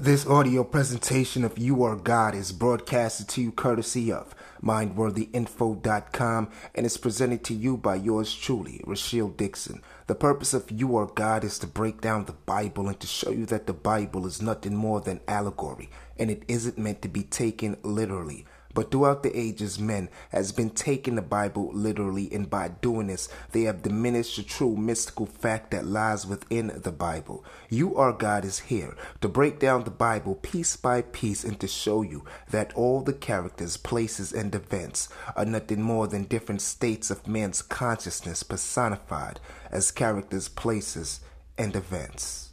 This audio presentation of You Are God is broadcasted to you courtesy of MindworthyInfo.com and is presented to you by yours truly, Rashiel Dixon. The purpose of You Are God is to break down the Bible and to show you that the Bible is nothing more than allegory and it isn't meant to be taken literally. But throughout the ages, men has been taking the Bible literally, and by doing this, they have diminished the true mystical fact that lies within the Bible. You, Are God, is here to break down the Bible piece by piece and to show you that all the characters, places, and events are nothing more than different states of man's consciousness personified as characters, places, and events.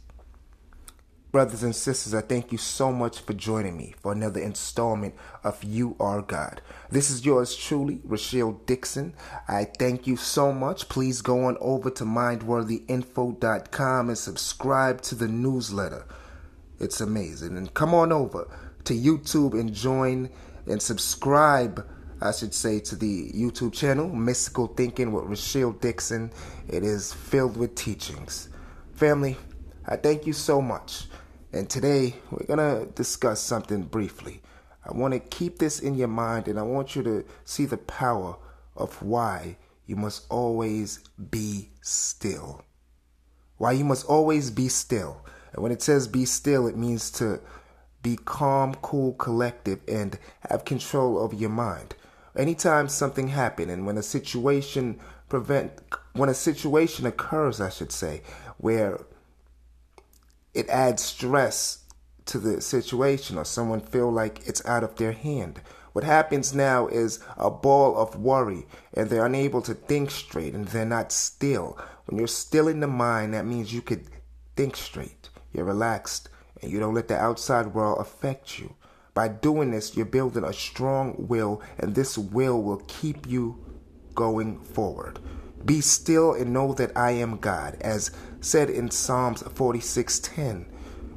Brothers and sisters, I thank you so much for joining me for another installment of You Are God. This is yours truly, Rashiel Dixon. I thank you so much. Please go on over to mindworthyinfo.com and subscribe to the newsletter. It's amazing. And come on over to YouTube and join and subscribe, I should say, to the YouTube channel, Mystical Thinking with Rashiel Dixon. It is filled with teachings. Family, I thank you so much. And today we're going to discuss something briefly. I want to keep this in your mind and I want you to see the power of why you must always be still. Why you must always be still. And when it says be still, it means to be calm, cool, collective, and have control over your mind. Anytime something happens and when a situation prevent when a situation occurs, I should say, where it adds stress to the situation or someone feel like it's out of their hand. What happens now is a ball of worry and they're unable to think straight and they're not still. When you're still in the mind, that means you could think straight. You're relaxed and you don't let the outside world affect you. By doing this, you're building a strong will and this will will keep you going forward. Be still and know that I am God, as said in Psalms 46:10.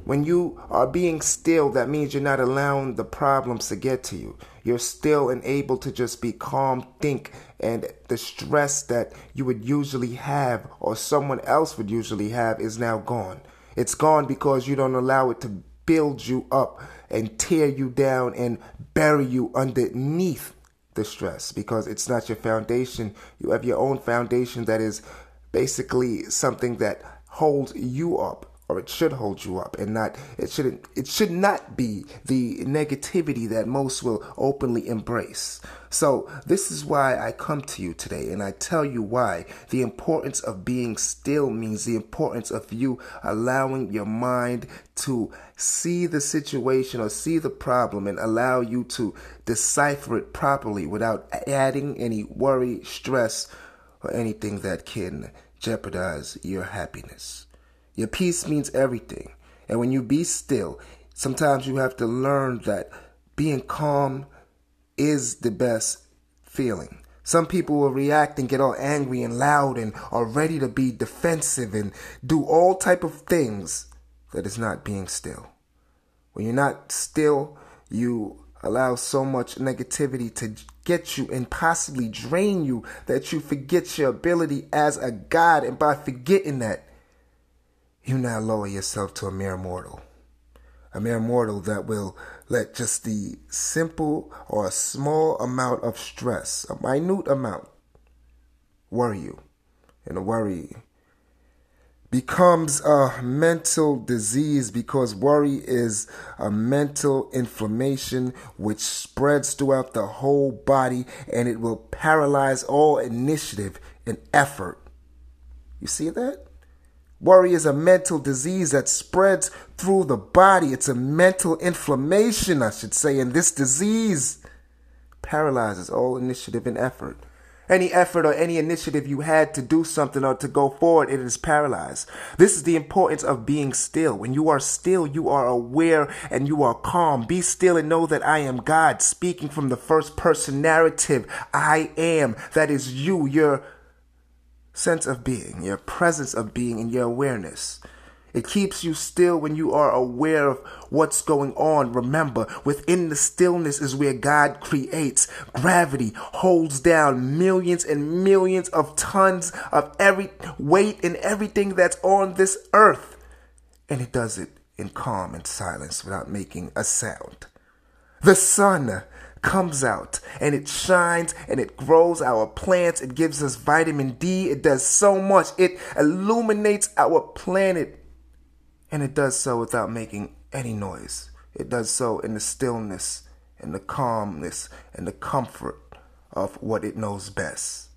When you are being still, that means you're not allowing the problems to get to you. You're still and able to just be calm, think, and the stress that you would usually have or someone else would usually have is now gone. It's gone because you don't allow it to build you up and tear you down and bury you underneath the stress because it's not your foundation. You have your own foundation that is basically something that holds you up or it should hold you up and not it shouldn't it should not be the negativity that most will openly embrace. So this is why i come to you today and i tell you why. The importance of being still means the importance of you allowing your mind to see the situation or see the problem and allow you to decipher it properly without adding any worry stress or anything that can jeopardize your happiness your peace means everything. And when you be still, sometimes you have to learn that being calm is the best feeling. Some people will react and get all angry and loud and are ready to be defensive and do all type of things that is not being still. When you're not still, you allow so much negativity to get you and possibly drain you that you forget your ability as a God. And by forgetting that, you now lower yourself to a mere mortal. A mere mortal that will let just the simple or a small amount of stress, a minute amount, worry you. And worry becomes a mental disease because worry is a mental inflammation which spreads throughout the whole body and it will paralyze all initiative and effort. You see that? Worry is a mental disease that spreads through the body. It's a mental inflammation, I should say, and this disease paralyzes all initiative and effort. Any effort or any initiative you had to do something or to go forward, it is paralyzed. This is the importance of being still. When you are still, you are aware and you are calm. Be still and know that I am God, speaking from the first person narrative. I am. That is you. You're sense of being, your presence of being, and your awareness. It keeps you still when you are aware of what's going on. Remember, within the stillness is where God creates. Gravity holds down millions and millions of tons of every weight and everything that's on this earth. And it does it in calm and silence without making a sound. The sun comes out and it shines and it grows our plants. It gives us vitamin D. It does so much. It illuminates our planet. And it does so without making any noise. It does so in the stillness and the calmness and the comfort of what it knows best.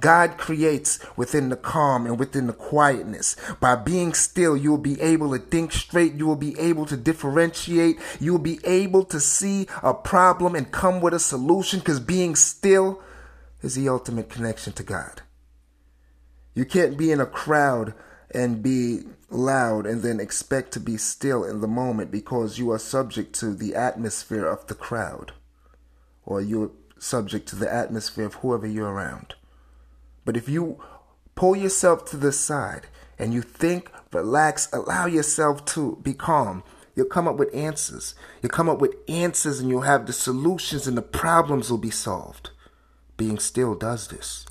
God creates within the calm and within the quietness. By being still, you will be able to think straight. You will be able to differentiate. You will be able to see a problem and come with a solution because being still is the ultimate connection to God. You can't be in a crowd and be loud and then expect to be still in the moment because you are subject to the atmosphere of the crowd or you're subject to the atmosphere of whoever you're around. But if you pull yourself to the side and you think, relax, allow yourself to be calm, you'll come up with answers. You'll come up with answers and you'll have the solutions and the problems will be solved. Being still does this.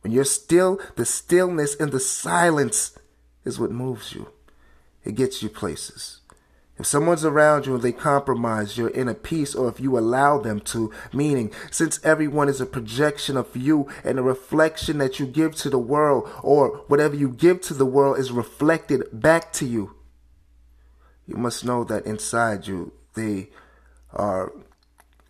When you're still, the stillness and the silence is what moves you. It gets you places. If someone's around you and they compromise, you're in a peace, or if you allow them to, meaning since everyone is a projection of you and a reflection that you give to the world, or whatever you give to the world is reflected back to you, you must know that inside you, they are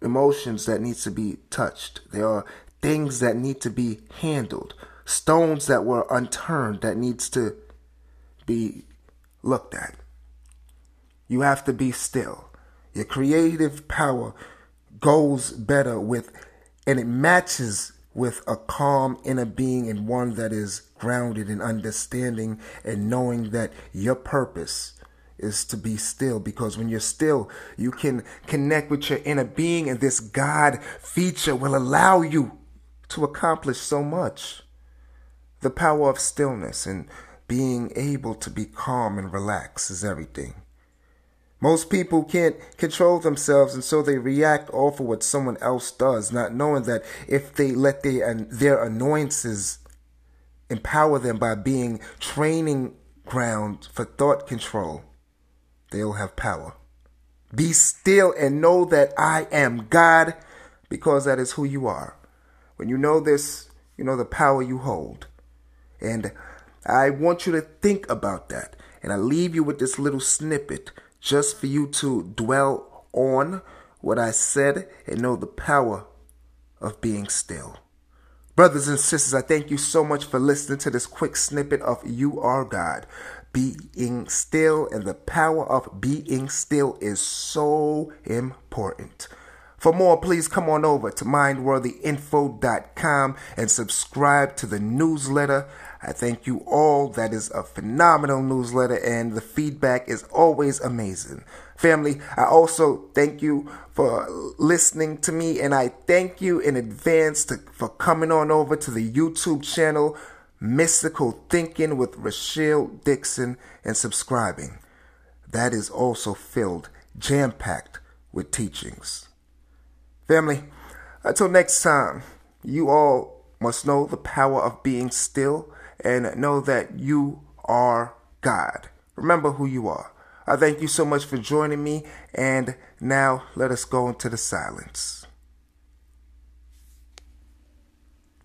emotions that need to be touched. There are things that need to be handled, stones that were unturned that needs to be looked at. You have to be still. Your creative power goes better with, and it matches with a calm inner being and one that is grounded in understanding and knowing that your purpose is to be still because when you're still, you can connect with your inner being, and this God feature will allow you to accomplish so much. The power of stillness and being able to be calm and relax is everything. Most people can't control themselves and so they react off of what someone else does, not knowing that if they let their, their annoyances empower them by being training ground for thought control, they'll have power. Be still and know that I am God because that is who you are. When you know this, you know the power you hold. And I want you to think about that. And I leave you with this little snippet just for you to dwell on what I said and know the power of being still. Brothers and sisters, I thank you so much for listening to this quick snippet of You Are God. Being still and the power of being still is so important. For more, please come on over to mindworthyinfo.com and subscribe to the newsletter. I thank you all. That is a phenomenal newsletter, and the feedback is always amazing. Family, I also thank you for listening to me, and I thank you in advance to, for coming on over to the YouTube channel Mystical Thinking with Rashiel Dixon and subscribing. That is also filled, jam packed with teachings. Family, until next time, you all must know the power of being still and know that you are God. Remember who you are. I thank you so much for joining me, and now let us go into the silence.